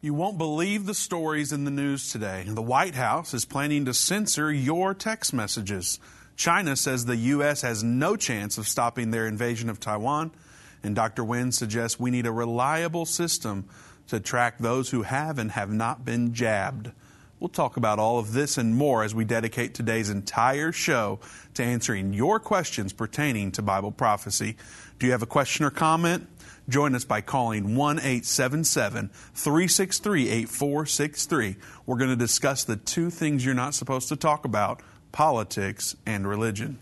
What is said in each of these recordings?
You won't believe the stories in the news today. The White House is planning to censor your text messages. China says the U.S. has no chance of stopping their invasion of Taiwan. And Dr. Wen suggests we need a reliable system to track those who have and have not been jabbed. We'll talk about all of this and more as we dedicate today's entire show to answering your questions pertaining to Bible prophecy. Do you have a question or comment? Join us by calling 1 877 363 8463. We're going to discuss the two things you're not supposed to talk about politics and religion.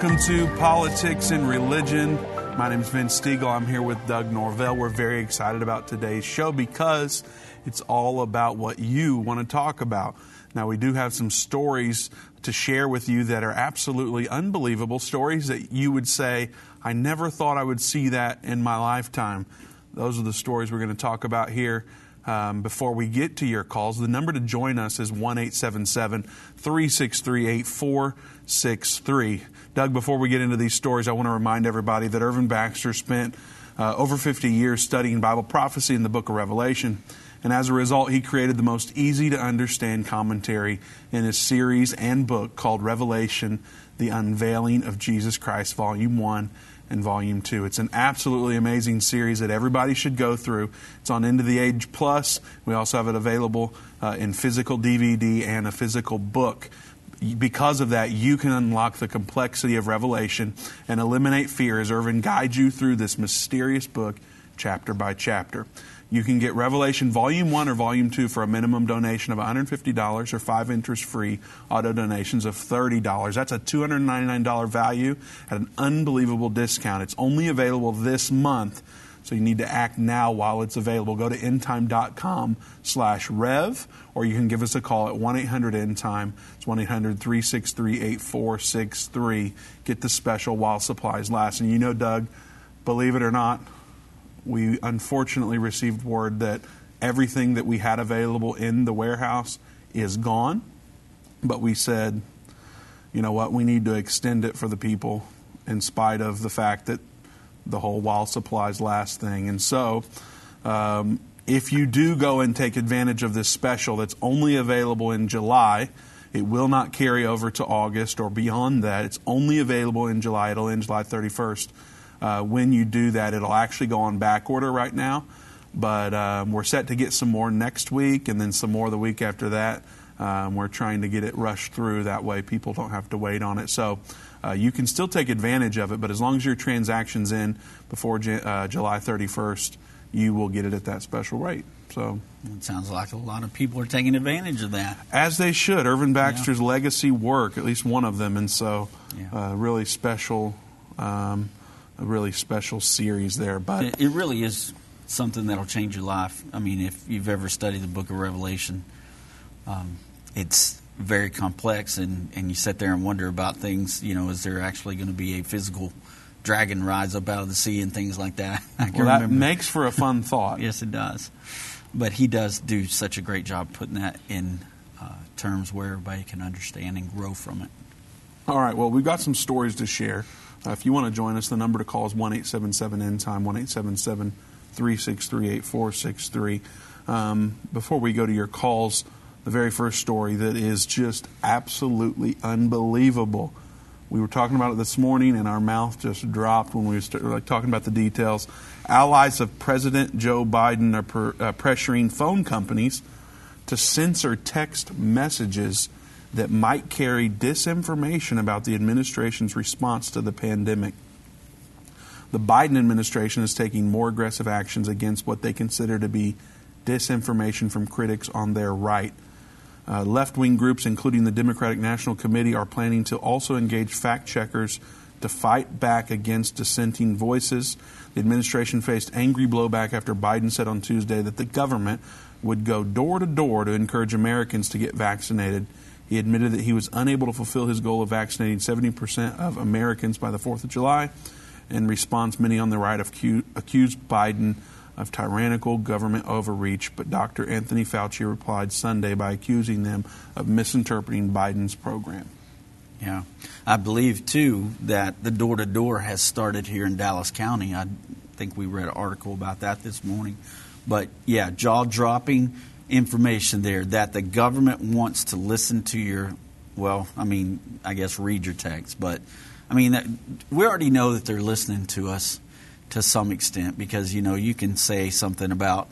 Welcome to Politics and Religion. My name is Vince Stegall. I'm here with Doug Norvell. We're very excited about today's show because it's all about what you want to talk about. Now, we do have some stories to share with you that are absolutely unbelievable stories that you would say, I never thought I would see that in my lifetime. Those are the stories we're going to talk about here. Um, before we get to your calls, the number to join us is 1 363 8463. Doug, before we get into these stories, I want to remind everybody that Irvin Baxter spent uh, over 50 years studying Bible prophecy in the book of Revelation. And as a result, he created the most easy to understand commentary in his series and book called Revelation The Unveiling of Jesus Christ, Volume 1 and Volume 2. It's an absolutely amazing series that everybody should go through. It's on End of the Age Plus. We also have it available uh, in physical DVD and a physical book because of that, you can unlock the complexity of Revelation and eliminate fear as Irvin guides you through this mysterious book, chapter by chapter. You can get Revelation Volume 1 or Volume 2 for a minimum donation of $150 or five interest free auto donations of $30. That's a $299 value at an unbelievable discount. It's only available this month so you need to act now while it's available. Go to endtime.com slash rev, or you can give us a call at 1-800-ENDTIME. It's 1-800-363-8463. Get the special while supplies last. And you know, Doug, believe it or not, we unfortunately received word that everything that we had available in the warehouse is gone. But we said, you know what, we need to extend it for the people in spite of the fact that the whole while supplies last thing. And so, um, if you do go and take advantage of this special that's only available in July, it will not carry over to August or beyond that. It's only available in July. It'll end July 31st. Uh, when you do that, it'll actually go on back order right now. But um, we're set to get some more next week and then some more the week after that. Um, we're trying to get it rushed through. That way, people don't have to wait on it. So, uh, you can still take advantage of it, but as long as your transaction's in before uh, July 31st, you will get it at that special rate. So it sounds like a lot of people are taking advantage of that. As they should. Irvin Baxter's yeah. legacy work, at least one of them, and so yeah. uh, really special, um, a really special series there. But it, it really is something that'll change your life. I mean, if you've ever studied the Book of Revelation, um, it's very complex, and, and you sit there and wonder about things. You know, is there actually going to be a physical dragon rise up out of the sea and things like that? I well, that remember. makes for a fun thought. yes, it does. But he does do such a great job putting that in uh, terms where everybody can understand and grow from it. All right. Well, we've got some stories to share. Uh, if you want to join us, the number to call is one eight seven seven end time one eight seven seven three six three eight four six three. Um, before we go to your calls the very first story that is just absolutely unbelievable. We were talking about it this morning, and our mouth just dropped when we were start, like, talking about the details. Allies of President Joe Biden are per, uh, pressuring phone companies to censor text messages that might carry disinformation about the administration's response to the pandemic. The Biden administration is taking more aggressive actions against what they consider to be disinformation from critics on their right. Uh, left wing groups, including the Democratic National Committee, are planning to also engage fact checkers to fight back against dissenting voices. The administration faced angry blowback after Biden said on Tuesday that the government would go door to door to encourage Americans to get vaccinated. He admitted that he was unable to fulfill his goal of vaccinating 70% of Americans by the 4th of July. In response, many on the right accused Biden of tyrannical government overreach, but Dr. Anthony Fauci replied Sunday by accusing them of misinterpreting Biden's program. Yeah. I believe, too, that the door to door has started here in Dallas County. I think we read an article about that this morning. But yeah, jaw dropping information there that the government wants to listen to your, well, I mean, I guess read your text, but I mean, we already know that they're listening to us to some extent because, you know, you can say something about,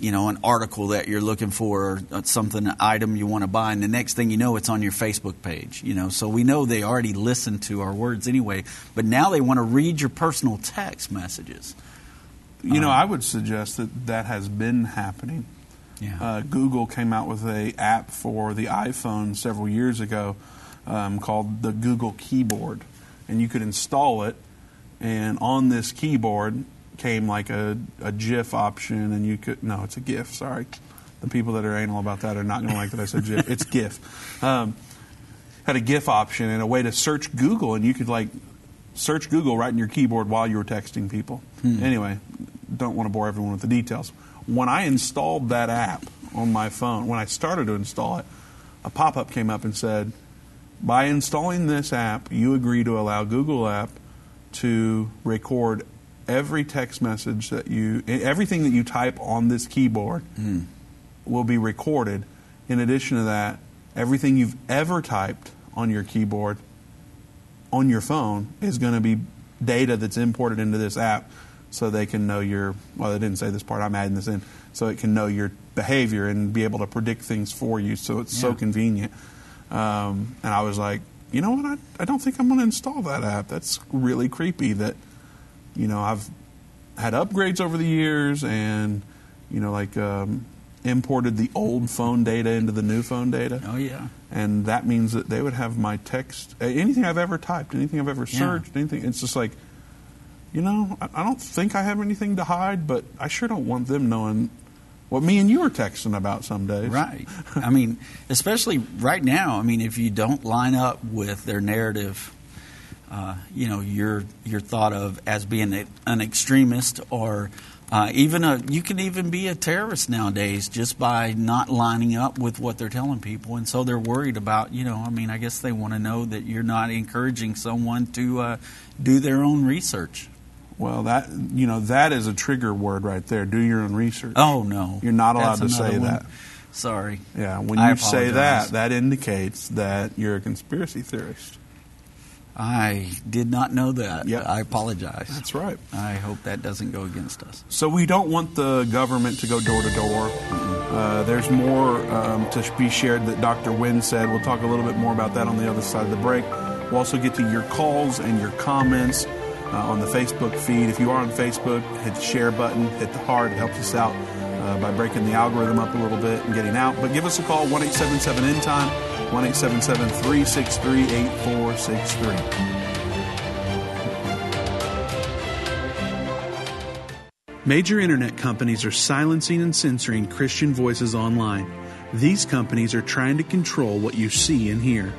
you know, an article that you're looking for or something, an item you want to buy, and the next thing you know, it's on your Facebook page, you know. So we know they already listen to our words anyway, but now they want to read your personal text messages. You know, um, I would suggest that that has been happening. Yeah. Uh, Google came out with a app for the iPhone several years ago um, called the Google Keyboard, and you could install it, and on this keyboard came like a, a GIF option, and you could no, it's a GIF. Sorry, the people that are anal about that are not going to like that I said GIF. It's GIF. Um, had a GIF option and a way to search Google, and you could like search Google right in your keyboard while you were texting people. Hmm. Anyway, don't want to bore everyone with the details. When I installed that app on my phone, when I started to install it, a pop up came up and said, by installing this app, you agree to allow Google app to record every text message that you, everything that you type on this keyboard mm. will be recorded. In addition to that, everything you've ever typed on your keyboard on your phone is going to be data that's imported into this app so they can know your well they didn't say this part i'm adding this in so it can know your behavior and be able to predict things for you so it's yeah. so convenient um, and i was like you know what I, I don't think i'm going to install that app that's really creepy that you know i've had upgrades over the years and you know like um, imported the old phone data into the new phone data. Oh yeah. And that means that they would have my text, anything I've ever typed, anything I've ever searched, yeah. anything. It's just like, you know, I don't think I have anything to hide, but I sure don't want them knowing what me and you are texting about some days. Right. I mean, especially right now. I mean, if you don't line up with their narrative. Uh, you know, you're you're thought of as being an extremist or uh, even a, you can even be a terrorist nowadays just by not lining up with what they're telling people, and so they're worried about. You know, I mean, I guess they want to know that you're not encouraging someone to uh, do their own research. Well, that you know that is a trigger word right there. Do your own research. Oh no, you're not allowed That's to say one. that. Sorry. Yeah, when you say that, that indicates that you're a conspiracy theorist. I did not know that. Yep. I apologize. That's right. I hope that doesn't go against us. So we don't want the government to go door to door. Uh, there's more um, to be shared that Dr. Wen said. We'll talk a little bit more about that on the other side of the break. We'll also get to your calls and your comments on the Facebook feed. If you are on Facebook, hit the share button, hit the heart. It helps us out uh, by breaking the algorithm up a little bit and getting out. But give us a call, 1 877 End Time, 1 877 363 8463. Major internet companies are silencing and censoring Christian voices online. These companies are trying to control what you see and hear.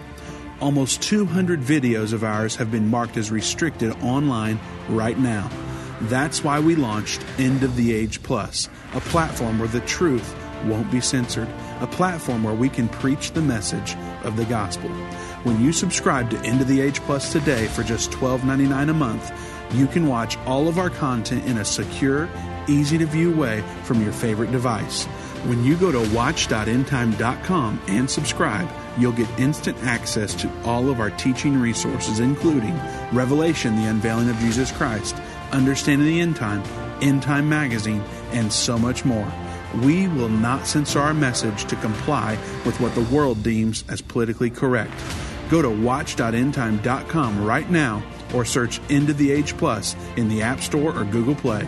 Almost 200 videos of ours have been marked as restricted online right now. That's why we launched End of the Age Plus, a platform where the truth won't be censored, a platform where we can preach the message of the gospel. When you subscribe to End of the Age Plus today for just $12.99 a month, you can watch all of our content in a secure, easy to view way from your favorite device. When you go to watch.endtime.com and subscribe, you'll get instant access to all of our teaching resources, including Revelation, the unveiling of Jesus Christ Understanding the End Time, End Time Magazine, and so much more. We will not censor our message to comply with what the world deems as politically correct. Go to watch.endtime.com right now or search End of the Age Plus in the App Store or Google Play.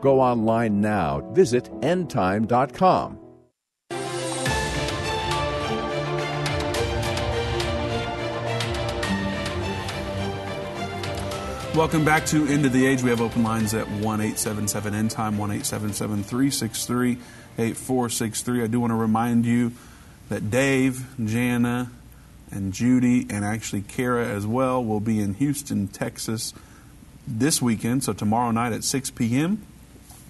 Go online now. Visit endtime.com. Welcome back to End of the Age. We have open lines at 1 877 End Time, 1 877 363 8463. I do want to remind you that Dave, Jana, and Judy, and actually Kara as well, will be in Houston, Texas this weekend. So tomorrow night at 6 p.m.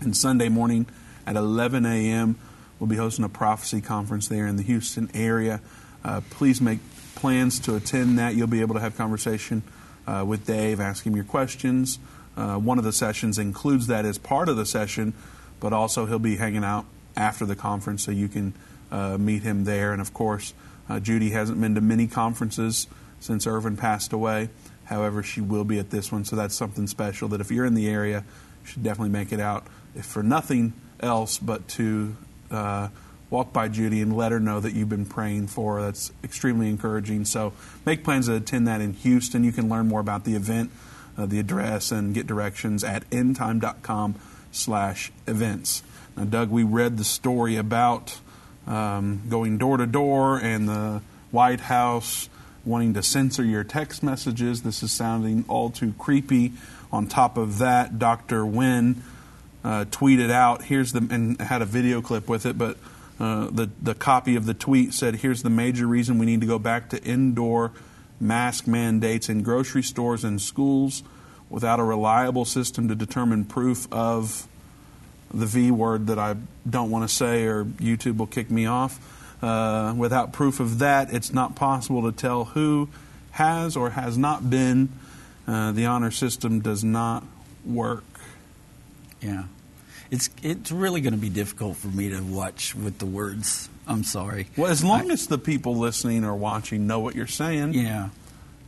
and Sunday morning at 11 a.m. We'll be hosting a prophecy conference there in the Houston area. Uh, please make plans to attend that. You'll be able to have conversation uh, with Dave, ask him your questions. Uh, one of the sessions includes that as part of the session, but also he'll be hanging out after the conference so you can uh, meet him there. And of course, uh, Judy hasn't been to many conferences since Irvin passed away. However, she will be at this one, so that's something special that if you're in the area, you should definitely make it out, for nothing else but to uh, walk by Judy and let her know that you've been praying for her. That's extremely encouraging. So make plans to attend that in Houston. You can learn more about the event, uh, the address, and get directions at endtime.com slash events. Now, Doug, we read the story about um, going door to door and the White House wanting to censor your text messages. This is sounding all too creepy. On top of that, Dr. Wen uh, tweeted out, here's the, and had a video clip with it, but uh, the, the copy of the tweet said, here's the major reason we need to go back to indoor mask mandates in grocery stores and schools without a reliable system to determine proof of the V word that I don't want to say or YouTube will kick me off. Uh, without proof of that, it's not possible to tell who has or has not been. Uh, the honor system does not work. Yeah. It's it's really going to be difficult for me to watch with the words. I'm sorry. Well, as long I, as the people listening or watching know what you're saying, yeah,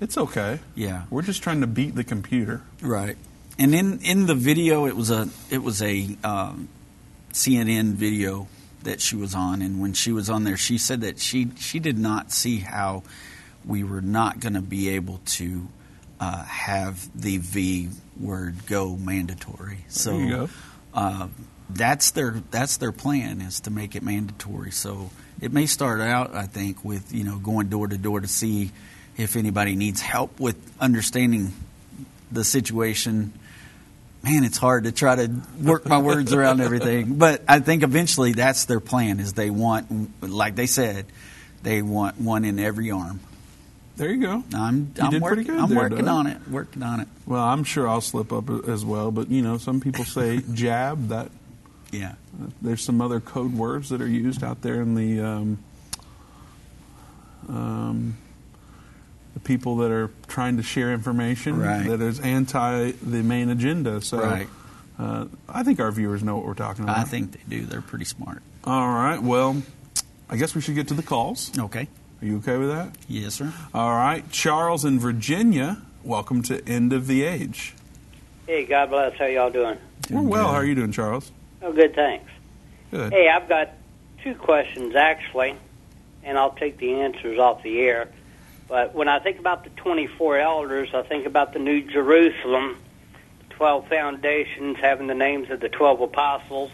it's okay. Yeah, we're just trying to beat the computer, right? And in in the video, it was a it was a um, CNN video that she was on, and when she was on there, she said that she she did not see how we were not going to be able to uh, have the V word go mandatory. So. Uh, that's their that's their plan is to make it mandatory. So it may start out, I think, with you know going door to door to see if anybody needs help with understanding the situation. Man, it's hard to try to work my words around everything, but I think eventually that's their plan. Is they want, like they said, they want one in every arm. There you go. I'm, you I'm working. I'm there, working on it. Working on it. Well, I'm sure I'll slip up as well. But you know, some people say jab. That yeah. Uh, there's some other code words that are used out there in the um, um, the people that are trying to share information right. that is anti the main agenda. So right. uh, I think our viewers know what we're talking about. I think they do. They're pretty smart. All right. Well, I guess we should get to the calls. Okay. Are you okay with that? Yes, sir. All right. Charles in Virginia, welcome to End of the Age. Hey, God bless. How y'all doing? We're well. How are you doing, Charles? Oh, good, thanks. Good. Hey, I've got two questions, actually, and I'll take the answers off the air. But when I think about the 24 elders, I think about the New Jerusalem, 12 foundations having the names of the 12 apostles,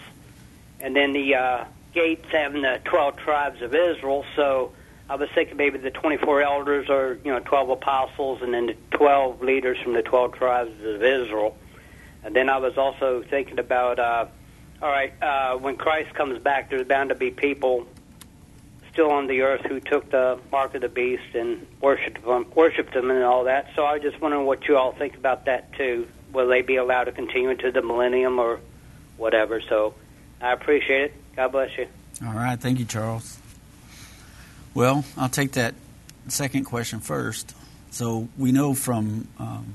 and then the uh, gates having the 12 tribes of Israel. So I was thinking maybe the 24 elders are, you know, 12 apostles and then the 12 leaders from the 12 tribes of Israel. And then I was also thinking about, uh, all right, uh, when Christ comes back, there's bound to be people still on the earth who took the mark of the beast and worshipped him, worshipped him, and all that. So I was just wondering what you all think about that too. Will they be allowed to continue into the millennium or whatever? So I appreciate it. God bless you. All right, thank you, Charles. Well, I'll take that second question first. So we know from um,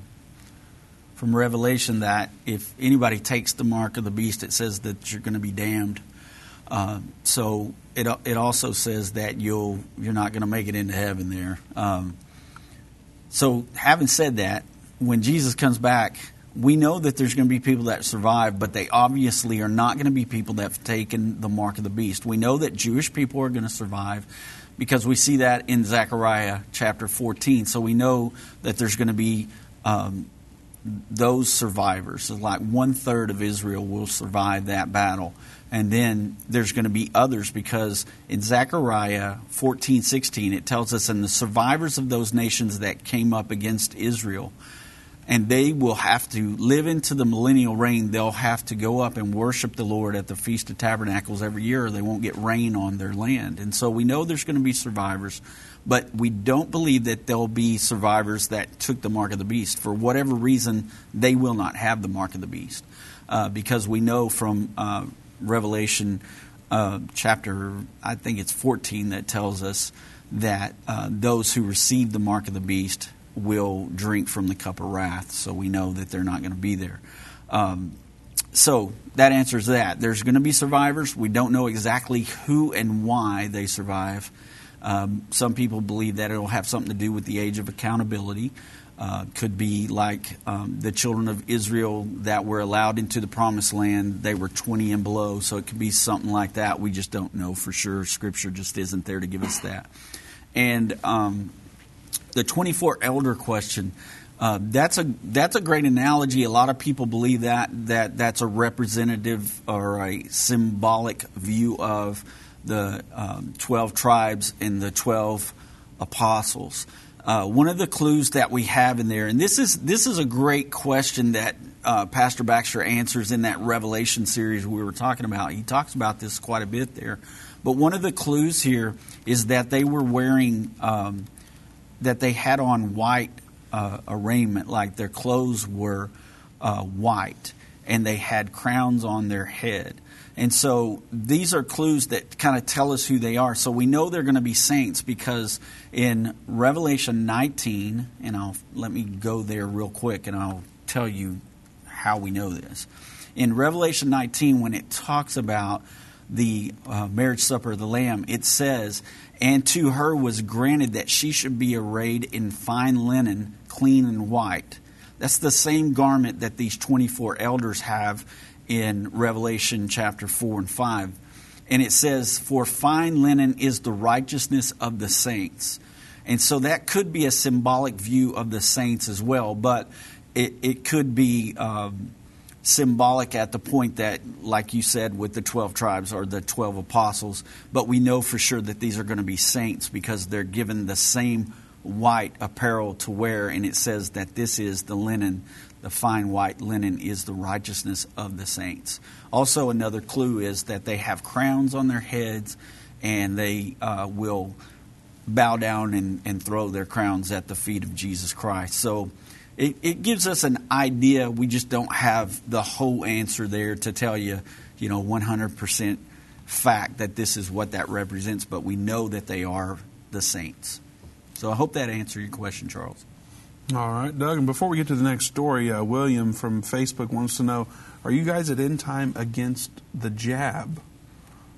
from Revelation that if anybody takes the mark of the beast, it says that you're going to be damned. Uh, so it it also says that you'll you're not going to make it into heaven there. Um, so having said that, when Jesus comes back, we know that there's going to be people that survive, but they obviously are not going to be people that have taken the mark of the beast. We know that Jewish people are going to survive because we see that in Zechariah chapter 14. So we know that there's going to be um, those survivors. So like one third of Israel will survive that battle. And then there's going to be others because in Zechariah 14, 16, it tells us, and the survivors of those nations that came up against Israel and they will have to live into the millennial reign. They'll have to go up and worship the Lord at the Feast of Tabernacles every year, or they won't get rain on their land. And so we know there's going to be survivors, but we don't believe that there'll be survivors that took the mark of the beast. For whatever reason, they will not have the mark of the beast. Uh, because we know from uh, Revelation uh, chapter, I think it's 14, that tells us that uh, those who receive the mark of the beast will drink from the cup of wrath. So we know that they're not going to be there. Um, so that answers that. There's going to be survivors. We don't know exactly who and why they survive. Um, some people believe that it'll have something to do with the age of accountability. Uh, could be like um, the children of Israel that were allowed into the promised land. They were 20 and below, so it could be something like that. We just don't know for sure. Scripture just isn't there to give us that. And um, the 24 elder question. Uh, that's a that's a great analogy. A lot of people believe that that that's a representative or a symbolic view of the um, 12 tribes and the 12 apostles. Uh, one of the clues that we have in there, and this is this is a great question that uh, Pastor Baxter answers in that Revelation series we were talking about. He talks about this quite a bit there. But one of the clues here is that they were wearing um, that they had on white uh, arraignment, like their clothes were uh, white, and they had crowns on their head. And so these are clues that kind of tell us who they are. So we know they're going to be saints because in Revelation 19, and I'll let me go there real quick and I'll tell you how we know this. In Revelation 19, when it talks about the uh, marriage supper of the Lamb, it says, And to her was granted that she should be arrayed in fine linen, clean and white. That's the same garment that these 24 elders have in Revelation chapter 4 and 5. And it says, For fine linen is the righteousness of the saints. And so that could be a symbolic view of the saints as well, but it, it could be. Um, symbolic at the point that, like you said, with the 12 tribes or the 12 apostles, but we know for sure that these are going to be saints because they're given the same white apparel to wear, and it says that this is the linen, the fine white linen is the righteousness of the saints. Also, another clue is that they have crowns on their heads and they uh, will bow down and, and throw their crowns at the feet of Jesus Christ. So, it, it gives us an idea. We just don't have the whole answer there to tell you, you know, 100% fact that this is what that represents, but we know that they are the saints. So I hope that answered your question, Charles. All right, Doug. And before we get to the next story, uh, William from Facebook wants to know: Are you guys at end time against the jab?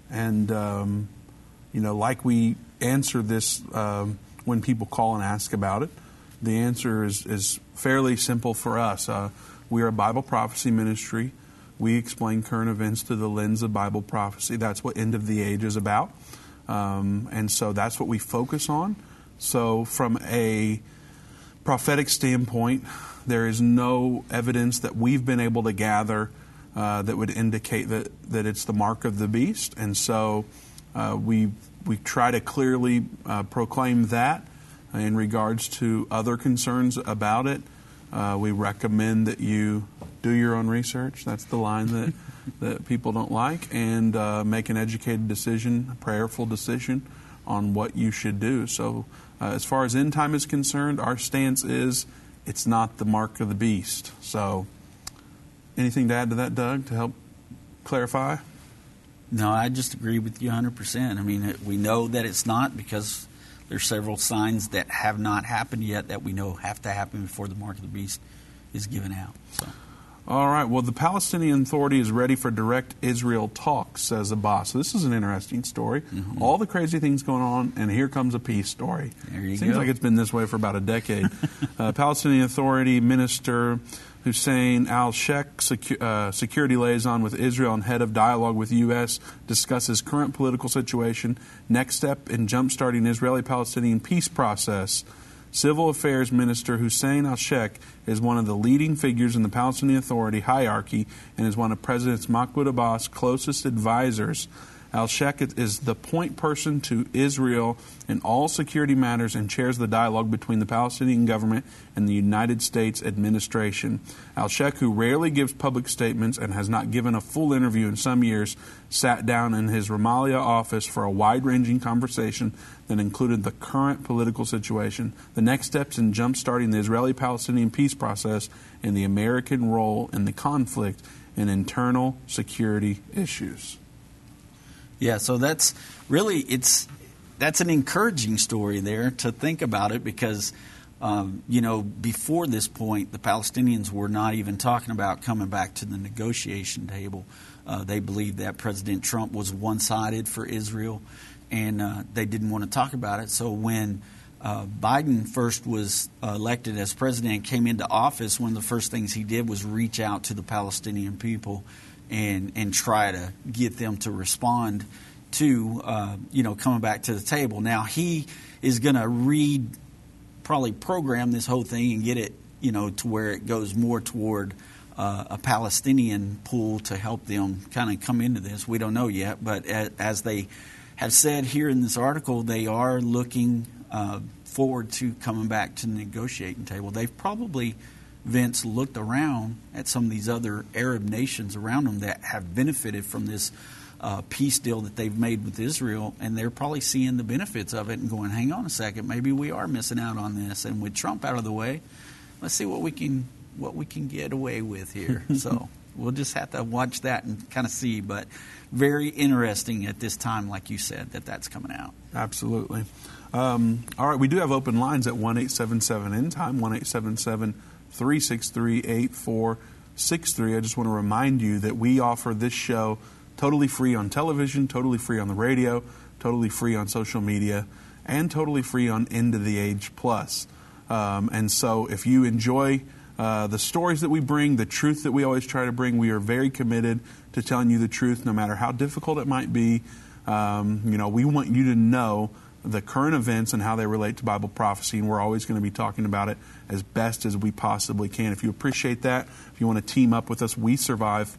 And um, you know, like we answer this um, when people call and ask about it, the answer is, is fairly simple for us. Uh, we are a Bible prophecy ministry. We explain current events through the lens of Bible prophecy. That's what End of the Age is about. Um, and so that's what we focus on. So, from a prophetic standpoint, there is no evidence that we've been able to gather uh, that would indicate that, that it's the mark of the beast. And so uh, we, we try to clearly uh, proclaim that in regards to other concerns about it, uh, we recommend that you do your own research. That's the line that, that people don't like, and uh, make an educated decision, a prayerful decision on what you should do. So, uh, as far as end time is concerned, our stance is it's not the mark of the beast. So, anything to add to that, Doug, to help clarify? No, I just agree with you 100%. I mean, we know that it's not because there's several signs that have not happened yet that we know have to happen before the mark of the beast is given out. So. All right. Well, the Palestinian Authority is ready for direct Israel talks, says Abbas. This is an interesting story. Mm-hmm. All the crazy things going on, and here comes a peace story. There you Seems go. like it's been this way for about a decade. uh, Palestinian Authority Minister Hussein Al Sheikh, secu- uh, security liaison with Israel and head of dialogue with U.S., discusses current political situation, next step in jumpstarting Israeli Palestinian peace process. Civil Affairs Minister Hussein Al Sheikh is one of the leading figures in the Palestinian Authority hierarchy and is one of President Mahmoud Abbas' closest advisors. Al Sheikh is the point person to Israel in all security matters and chairs the dialogue between the Palestinian government and the United States administration. Al Sheikh, who rarely gives public statements and has not given a full interview in some years, sat down in his Ramallah office for a wide ranging conversation that included the current political situation, the next steps in jumpstarting the Israeli Palestinian peace process, and the American role in the conflict and internal security issues. Yeah, so that's really it's that's an encouraging story there to think about it because um, you know before this point the Palestinians were not even talking about coming back to the negotiation table. Uh, they believed that President Trump was one-sided for Israel, and uh, they didn't want to talk about it. So when uh, Biden first was elected as president, came into office, one of the first things he did was reach out to the Palestinian people and and try to get them to respond to uh, you know coming back to the table. Now he is going to read probably program this whole thing and get it you know to where it goes more toward uh, a Palestinian pool to help them kind of come into this. We don't know yet, but as, as they have said here in this article, they are looking uh, forward to coming back to the negotiating table. They've probably Vince looked around at some of these other Arab nations around them that have benefited from this uh, peace deal that they've made with Israel, and they're probably seeing the benefits of it and going, "Hang on a second, maybe we are missing out on this." And with Trump out of the way, let's see what we can what we can get away with here. so we'll just have to watch that and kind of see. But very interesting at this time, like you said, that that's coming out. Absolutely. Um, all right, we do have open lines at one eight seven seven in time one eight seven seven. 363 8463. I just want to remind you that we offer this show totally free on television, totally free on the radio, totally free on social media, and totally free on End of the Age Plus. Um, and so if you enjoy uh, the stories that we bring, the truth that we always try to bring, we are very committed to telling you the truth no matter how difficult it might be. Um, you know, we want you to know the current events and how they relate to Bible prophecy, and we're always going to be talking about it as best as we possibly can. If you appreciate that, if you want to team up with us, we survive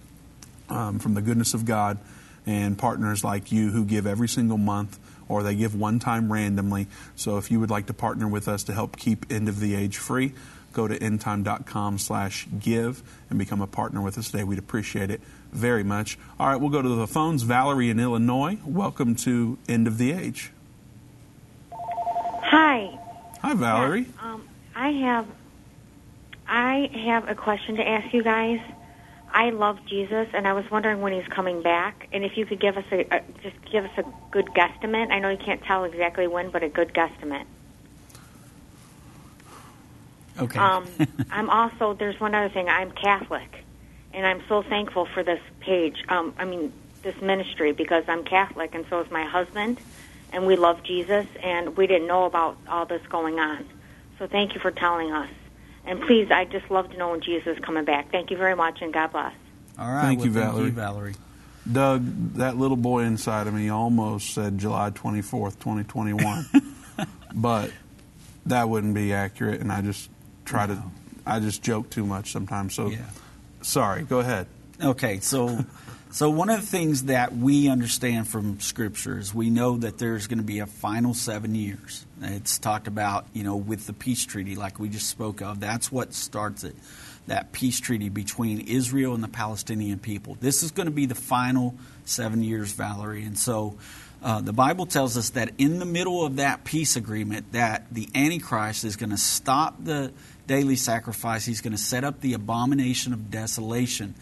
um, from the goodness of God and partners like you who give every single month or they give one time randomly. So if you would like to partner with us to help keep End of the Age free, go to endtime.com slash give and become a partner with us today. We'd appreciate it very much. All right, we'll go to the phones. Valerie in Illinois, welcome to End of the Age. Hi. Hi, Valerie. Yeah, um, I have I have a question to ask you guys. I love Jesus, and I was wondering when he's coming back, and if you could give us a, a just give us a good guesstimate. I know you can't tell exactly when, but a good guesstimate. Okay. Um, I'm also there's one other thing. I'm Catholic, and I'm so thankful for this page. Um, I mean this ministry because I'm Catholic, and so is my husband, and we love Jesus, and we didn't know about all this going on. So thank you for telling us. And please, I just love to know when Jesus is coming back. Thank you very much, and God bless. All right. Thank well, you, Thank Valerie. you, Valerie. Doug, that little boy inside of me almost said July 24th, 2021. but that wouldn't be accurate, and I just try to, I just joke too much sometimes. So Yeah. sorry, go ahead. Okay, so so one of the things that we understand from Scripture is we know that there's going to be a final seven years. It's talked about, you know, with the peace treaty, like we just spoke of. That's what starts it. That peace treaty between Israel and the Palestinian people. This is going to be the final seven years, Valerie, and so. Uh, the Bible tells us that in the middle of that peace agreement, that the Antichrist is going to stop the daily sacrifice. He's going to set up the abomination of desolation.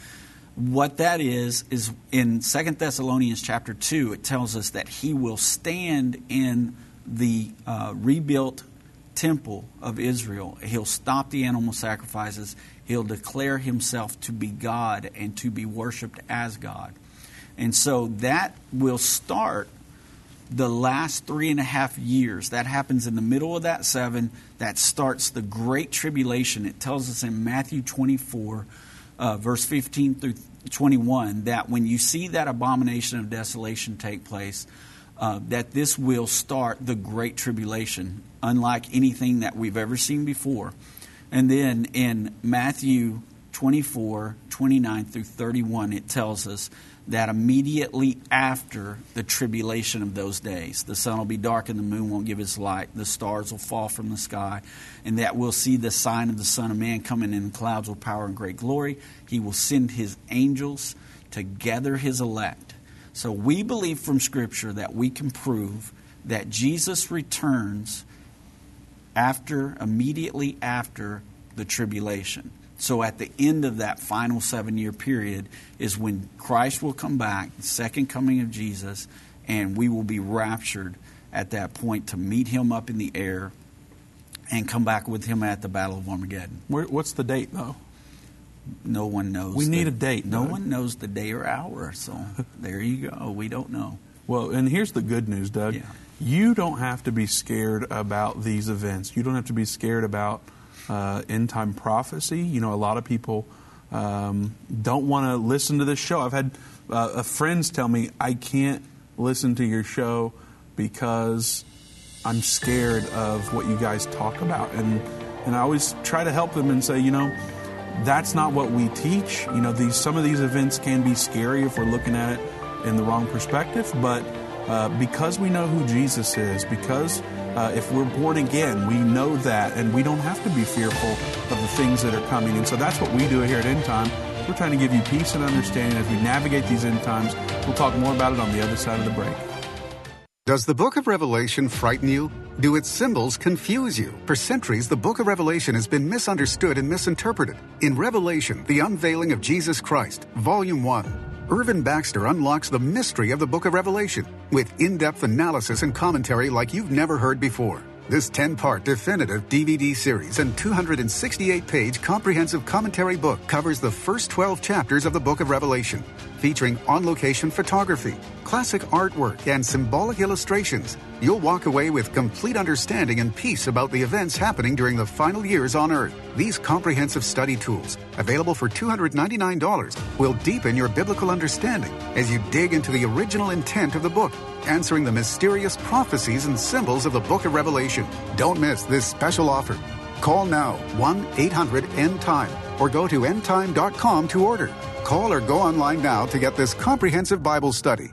What that is is in Second Thessalonians chapter two. It tells us that he will stand in the uh, rebuilt temple of Israel. He'll stop the animal sacrifices. He'll declare himself to be God and to be worshiped as God. And so that will start the last three and a half years. That happens in the middle of that seven. That starts the Great Tribulation. It tells us in Matthew 24, uh, verse 15 through 21, that when you see that abomination of desolation take place, uh, that this will start the Great Tribulation, unlike anything that we've ever seen before. And then in Matthew 24, 29 through 31, it tells us that immediately after the tribulation of those days, the sun will be dark and the moon won't give its light, the stars will fall from the sky, and that we'll see the sign of the Son of Man coming in clouds with power and great glory. He will send his angels to gather his elect. So we believe from Scripture that we can prove that Jesus returns after, immediately after the tribulation. So at the end of that final seven year period is when Christ will come back, the second coming of Jesus, and we will be raptured at that point to meet him up in the air and come back with him at the Battle of Armageddon. Where, what's the date, though? No one knows. We need the, a date. No Doug. one knows the day or hour. So there you go. We don't know. Well, and here's the good news, Doug. Yeah. You don't have to be scared about these events. You don't have to be scared about uh, end time prophecy. You know, a lot of people um, don't want to listen to this show. I've had uh, friends tell me, I can't listen to your show because I'm scared of what you guys talk about. And, and I always try to help them and say, you know, that's not what we teach. You know, these some of these events can be scary if we're looking at it in the wrong perspective, but uh, because we know who Jesus is, because uh, if we're born again, we know that, and we don't have to be fearful of the things that are coming. And so that's what we do here at End Time. We're trying to give you peace and understanding as we navigate these end times. We'll talk more about it on the other side of the break. Does the book of Revelation frighten you? Do its symbols confuse you? For centuries, the book of Revelation has been misunderstood and misinterpreted. In Revelation, the unveiling of Jesus Christ, Volume 1, Irvin Baxter unlocks the mystery of the book of Revelation with in depth analysis and commentary like you've never heard before. This 10 part definitive DVD series and 268 page comprehensive commentary book covers the first 12 chapters of the book of Revelation, featuring on location photography, classic artwork, and symbolic illustrations. You'll walk away with complete understanding and peace about the events happening during the final years on Earth. These comprehensive study tools, available for $299, will deepen your biblical understanding as you dig into the original intent of the book, answering the mysterious prophecies and symbols of the book of Revelation. Don't miss this special offer. Call now 1 800 End Time or go to endtime.com to order. Call or go online now to get this comprehensive Bible study.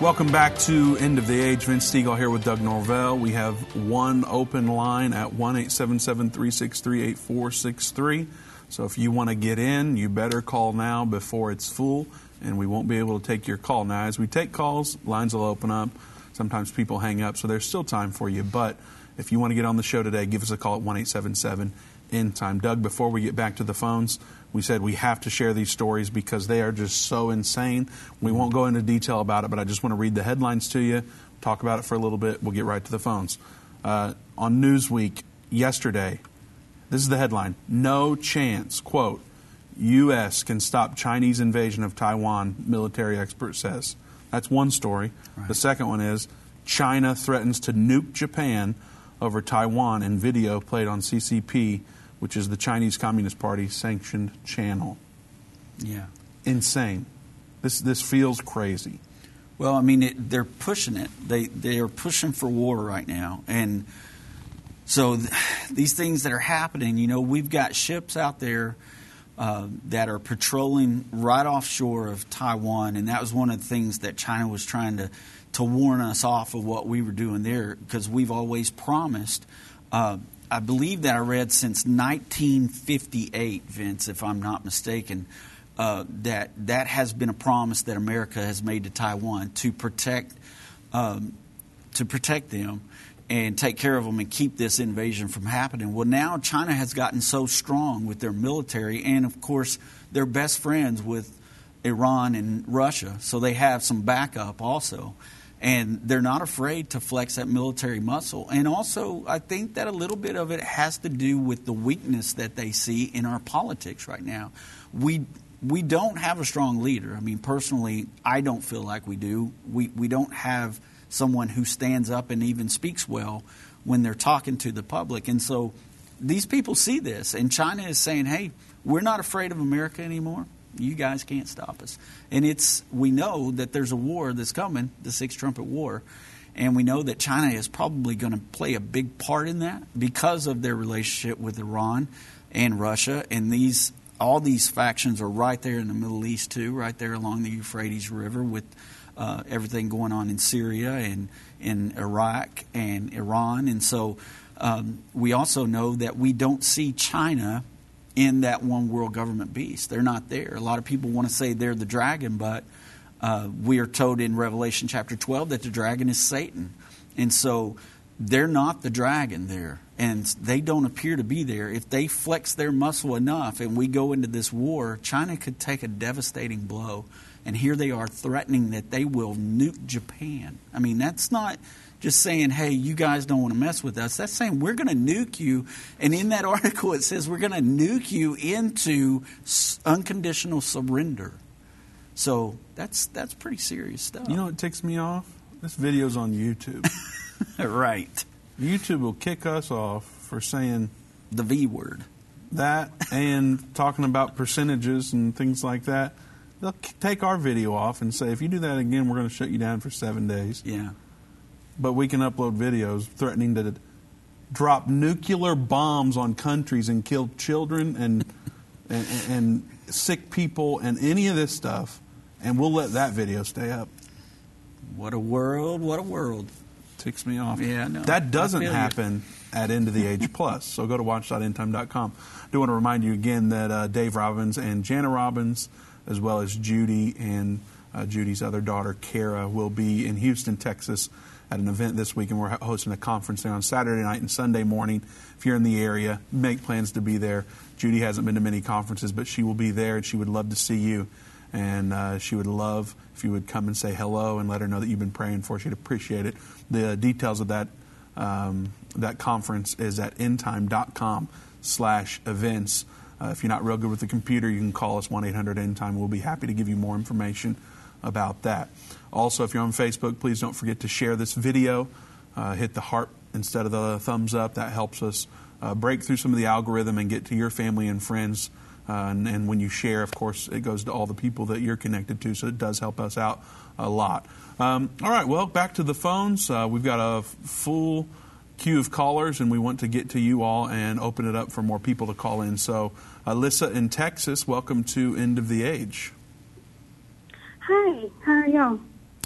Welcome back to End of the Age. Vince Stegall here with Doug Norvell. We have one open line at 1 877 363 8463. So if you want to get in, you better call now before it's full, and we won't be able to take your call. Now, as we take calls, lines will open up. Sometimes people hang up, so there's still time for you. But if you want to get on the show today, give us a call at 1 877 End Time. Doug, before we get back to the phones, we said we have to share these stories because they are just so insane. We won't go into detail about it, but I just want to read the headlines to you, talk about it for a little bit. We'll get right to the phones. Uh, on Newsweek yesterday, This is the headline No chance, quote, U.S. can stop Chinese invasion of Taiwan, military expert says. That's one story. Right. The second one is China threatens to nuke Japan over Taiwan in video played on CCP, which is the Chinese Communist Party sanctioned channel. Yeah. Insane. This, this feels crazy. Well, I mean, it, they're pushing it. They they are pushing for war right now, and so th- these things that are happening. You know, we've got ships out there uh, that are patrolling right offshore of Taiwan, and that was one of the things that China was trying to to warn us off of what we were doing there because we've always promised. Uh, I believe that I read since 1958, Vince, if I'm not mistaken uh, that that has been a promise that America has made to Taiwan to protect um, to protect them and take care of them and keep this invasion from happening. Well, now China has gotten so strong with their military, and of course, they're best friends with Iran and Russia, so they have some backup also. And they're not afraid to flex that military muscle. And also, I think that a little bit of it has to do with the weakness that they see in our politics right now. We we don't have a strong leader. I mean, personally, I don't feel like we do. We, we don't have someone who stands up and even speaks well when they're talking to the public. And so these people see this, and China is saying, hey, we're not afraid of America anymore. You guys can't stop us. And it's we know that there's a war that's coming, the Six Trumpet War, and we know that China is probably going to play a big part in that because of their relationship with Iran and Russia. And these all these factions are right there in the Middle East too, right there along the Euphrates River with uh, everything going on in Syria and in Iraq and Iran, and so um, we also know that we don't see China in that one world government beast. They're not there. A lot of people want to say they're the dragon, but uh, we are told in Revelation chapter 12 that the dragon is Satan. And so they're not the dragon there, and they don't appear to be there. If they flex their muscle enough and we go into this war, China could take a devastating blow. And here they are threatening that they will nuke Japan. I mean, that's not just saying, hey, you guys don't want to mess with us. That's saying we're going to nuke you. And in that article, it says we're going to nuke you into unconditional surrender. So that's that's pretty serious stuff. You know what ticks me off? This video's on YouTube. right. YouTube will kick us off for saying the V word. That and talking about percentages and things like that. They'll take our video off and say, if you do that again, we're going to shut you down for seven days. Yeah. But we can upload videos threatening to drop nuclear bombs on countries and kill children and, and, and sick people and any of this stuff, and we'll let that video stay up. What a world! What a world! ticks me off. Yeah, no, That doesn't happen you. at End of the Age Plus. So go to watch.endtime.com. I do want to remind you again that uh, Dave Robbins and Jana Robbins, as well as Judy and uh, Judy's other daughter, Kara, will be in Houston, Texas at an event this week, and we're hosting a conference there on Saturday night and Sunday morning. If you're in the area, make plans to be there. Judy hasn't been to many conferences, but she will be there, and she would love to see you. And uh, she would love if you would come and say hello and let her know that you've been praying for her. She'd appreciate it. The details of that um, that conference is at endtime.com slash events. Uh, if you're not real good with the computer, you can call us 1 800 Endtime. We'll be happy to give you more information about that. Also, if you're on Facebook, please don't forget to share this video. Uh, hit the heart instead of the thumbs up. That helps us uh, break through some of the algorithm and get to your family and friends. Uh, and, and, when you share, of course, it goes to all the people that you're connected to, so it does help us out a lot. Um, all right, well, back to the phones. Uh, we've got a full queue of callers, and we want to get to you all and open it up for more people to call in. So, Alyssa in Texas, welcome to End of the Age. Hi, how are y'all?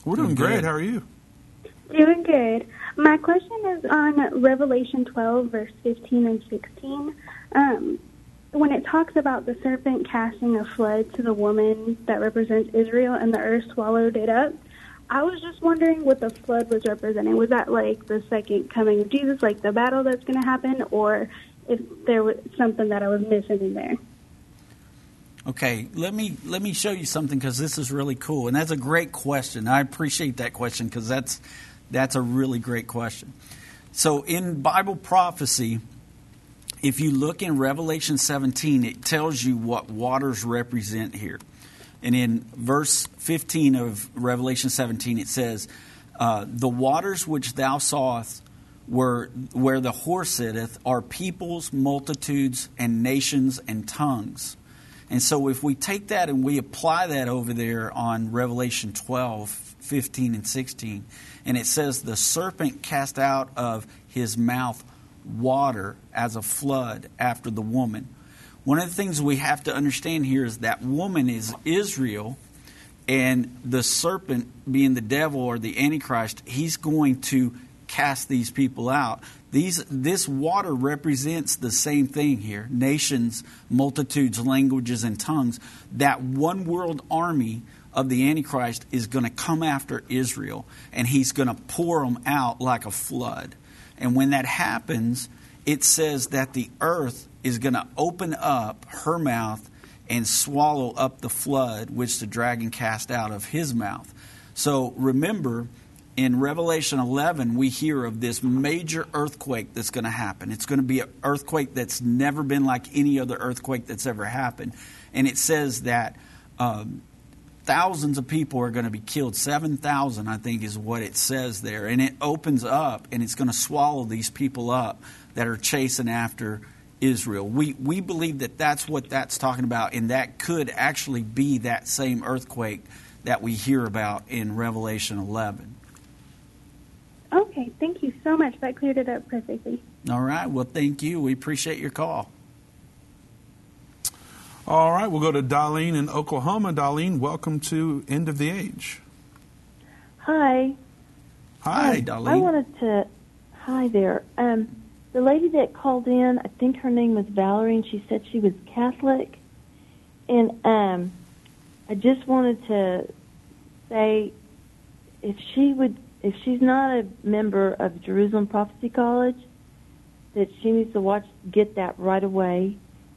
We're doing, great. How are you? Doing good. My question is on Revelation 12, verse 15 and 16. Um, when it talks about the serpent casting a flood to the woman that represents Israel and the earth swallowed it up, I was just wondering what the flood was representing. Was that like the second coming of Jesus, like the battle that's going to happen, or if there was something that I was missing in there? Okay, let me let me show you something because this is really cool, and that's a great question. I appreciate that question because that's that's a really great question. So in Bible prophecy, if you look in Revelation 17, it tells you what waters represent here. And in verse 15 of Revelation 17, it says, uh, The waters which thou sawest were where the horse sitteth are peoples, multitudes, and nations and tongues. And so if we take that and we apply that over there on Revelation 12, 15, and 16, and it says, The serpent cast out of his mouth water as a flood after the woman. One of the things we have to understand here is that woman is Israel, and the serpent, being the devil or the Antichrist, he's going to cast these people out. These, this water represents the same thing here nations, multitudes, languages, and tongues. That one world army of the Antichrist is going to come after Israel, and he's going to pour them out like a flood. And when that happens, it says that the earth is going to open up her mouth and swallow up the flood which the dragon cast out of his mouth. So remember, in Revelation 11, we hear of this major earthquake that's going to happen. It's going to be an earthquake that's never been like any other earthquake that's ever happened. And it says that um, thousands of people are going to be killed. 7,000, I think, is what it says there. And it opens up and it's going to swallow these people up that are chasing after Israel. We, we believe that that's what that's talking about, and that could actually be that same earthquake that we hear about in Revelation 11. Okay, thank you so much. That cleared it up perfectly. All right. Well, thank you. We appreciate your call. All right, we'll go to Darlene in Oklahoma. Darlene, welcome to End of the Age. Hi. Hi, Um, Darlene. I wanted to. Hi there. Um, the lady that called in, I think her name was Valerie, and she said she was Catholic. And um, I just wanted to say, if she would, if she's not a member of Jerusalem Prophecy College, that she needs to watch, get that right away,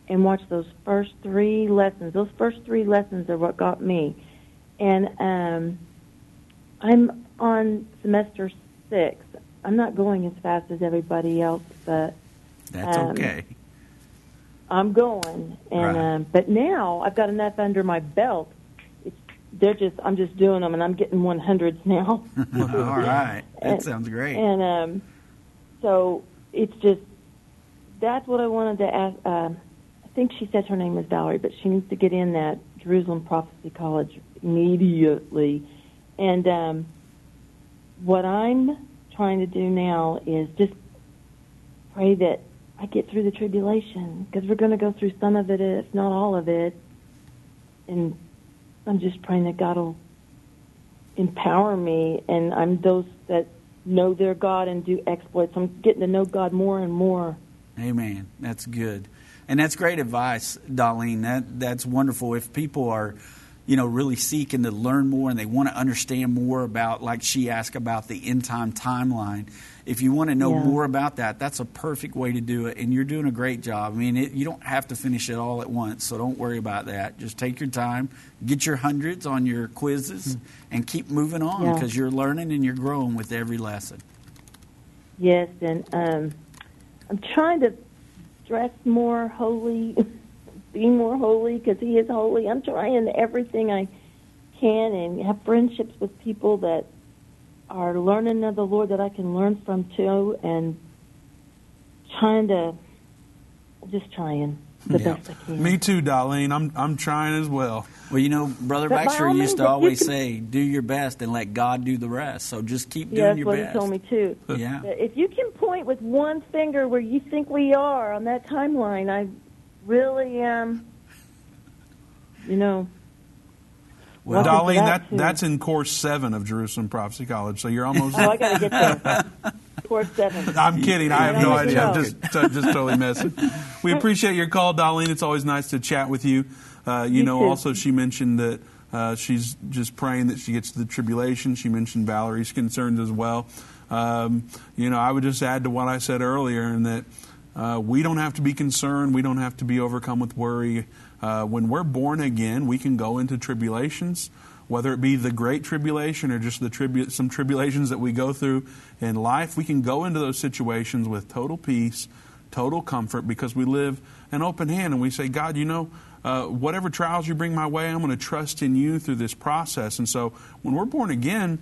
and watch those first three lessons. Those first three lessons are what got me. And um, I'm on semester six. I'm not going as fast as everybody else, but That's Um, okay. I'm going. And Right. um, but now I've got enough under my belt. They're just I'm just doing them, and I'm getting 100s now. All right. That And- sounds great. And um, so it's just that's what I wanted to ask. Um, I think she said her name was Valerie, but she needs to get in that Jerusalem Prophecy College immediately. And um, what I'm trying to do now is just pray that I get through the tribulation because we're going to go through some of it, if not all of it. And I'm just praying that God will empower me, and I'm those that know their God and do exploits. I'm getting to know God more and more. Amen. That's good. And that's great advice, Darlene. That that's wonderful. If people are, you know, really seeking to learn more and they want to understand more about, like she asked about the end time timeline, if you want to know Yeah. more about that, that's a perfect way to do it. And you're doing a great job. I mean, it, you don't have to finish it all at once, so don't worry about that. Just take your time, get your hundreds on your quizzes, and keep moving on Yeah. because you're learning and you're growing with every lesson. Yes, and um, I'm trying to dress more holy, be more holy because He is holy. I'm trying everything I can and have friendships with people that are learning of the Lord that I can learn from too, and trying to just trying the Yeah. best I can. Me too, Darlene. I'm I'm trying as well. Well, you know, Brother But Baxter used to always can- say, "Do your best and let God do the rest." So just keep Yeah, doing that's your what best. he told me too. Yeah. If you can point with one finger where you think we are on that timeline, I really am. You know. Well, Darlene, that, that that's in course seven of Jerusalem Prophecy College, so you're almost. Oh, I got to get there. Course seven. I'm kidding. I have no idea. I'm just t- just totally messing. We appreciate your call, Darlene. It's always nice to chat with you. Uh, you You know, too. also she mentioned that uh, she's just praying that she gets to the tribulation. She mentioned Valerie's concerns as well. Um, you know, I would just add to what I said earlier, in that uh, we don't have to be concerned. We don't have to be overcome with worry. Uh, when we're born again, we can go into tribulations whether it be the great tribulation or just the tribu- some tribulations that we go through in life, we can go into those situations with total peace, total comfort because we live an open hand and we say, God, you know, uh, whatever trials you bring my way, I'm going to trust in you through this process. And so when we're born again,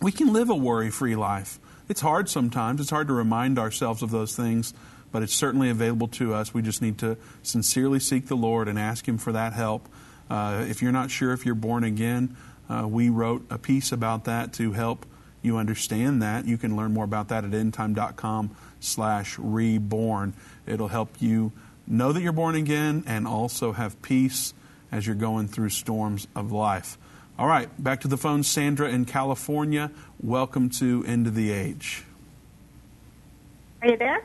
we can live a worry free life. It's hard sometimes, it's hard to remind ourselves of those things, but it's certainly available to us. We just need to sincerely seek the Lord and ask Him for that help. Uh, if you're not sure if you're born again, uh, we wrote a piece about that to help you understand that. You can learn more about that at endtime.com slash reborn. It'll help you know that you're born again and also have peace as you're going through storms of life. All right, back to the phone. Sandra in California. Welcome to End of the Age. Are you there?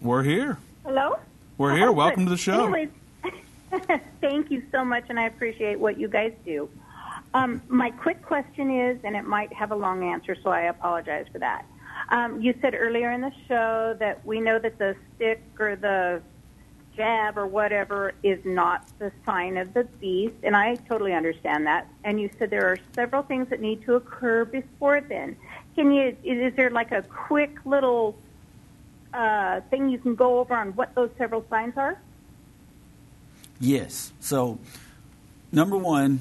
We're here. Hello? We're here. Welcome to the show. Anyways, thank you so much, and I appreciate what you guys do. Um, my quick question is, and it might have a long answer, so I apologize for that. Um, you said earlier in the show that we know that the stick or the jab or whatever is not the sign of the beast, and I totally understand that. And you said there are several things that need to occur before then. Can you? Is there like a quick little uh, thing you can go over on what those several signs are? Yes. So, number one,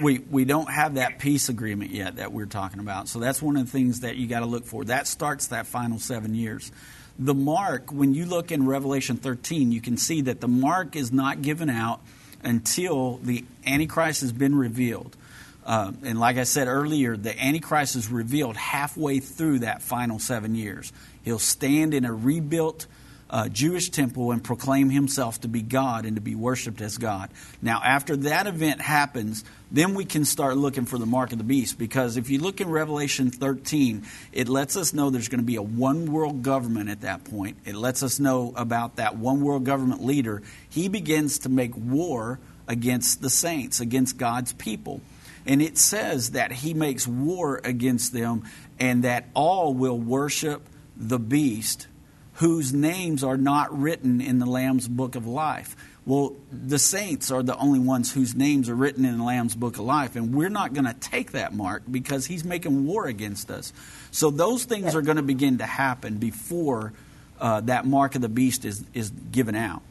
we we don't have that peace agreement yet that we're talking about. So that's one of the things that you got to look for. That starts that final seven years. The mark, when you look in Revelation 13, you can see that the mark is not given out until the Antichrist has been revealed. Uh, and like I said earlier, the Antichrist is revealed halfway through that final seven years. He'll stand in a rebuilt uh, Jewish temple and proclaim himself to be God and to be worshiped as God. Now, after that event happens, then we can start looking for the mark of the beast. Because if you look in Revelation 13, it lets us know there's going to be a one world government at that point. It lets us know about that one world government leader. He begins to make war against the saints, against God's people. And it says that he makes war against them and that all will worship the beast whose names are not written in the Lamb's book of life. Well, the saints are the only ones whose names are written in the Lamb's book of life, and we're not going to take that mark because he's making war against us. So those things are going to begin to happen before uh, that mark of the beast is, is given out.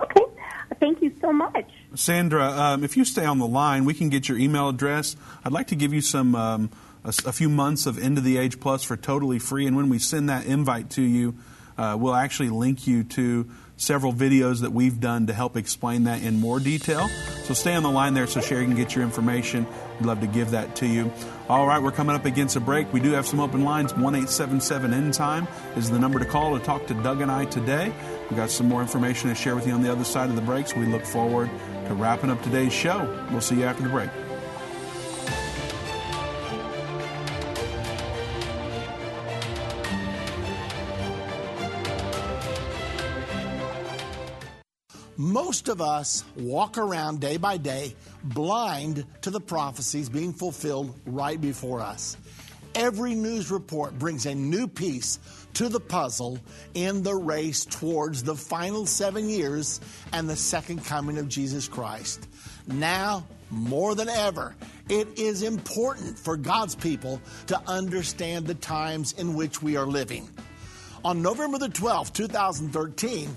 Okay. Thank you so much. Sandra, um, if you stay on the line, we can get your email address. I'd like to give you some. Um, a, a, few months of End of the Age Plus for totally free. And when we send that invite to you, uh, we'll actually link you to several videos that we've done to help explain that in more detail. So stay on the line there so Sherry can get your information. We'd love to give that to you. All right, we're coming up against a break. We do have some open lines. 1 877 End Time is the number to call to talk to Doug and I today. We've got some more information to share with you on the other side of the break, so we look forward wrapping up today's show. We'll see you after the break. Most of us walk around day by day blind to the prophecies being fulfilled right before us. Every news report brings a new piece to the puzzle in the race towards the final seven years and the second coming of Jesus Christ. Now, more than ever, it is important for God's people to understand the times in which we are living. On November the 12th, 2013,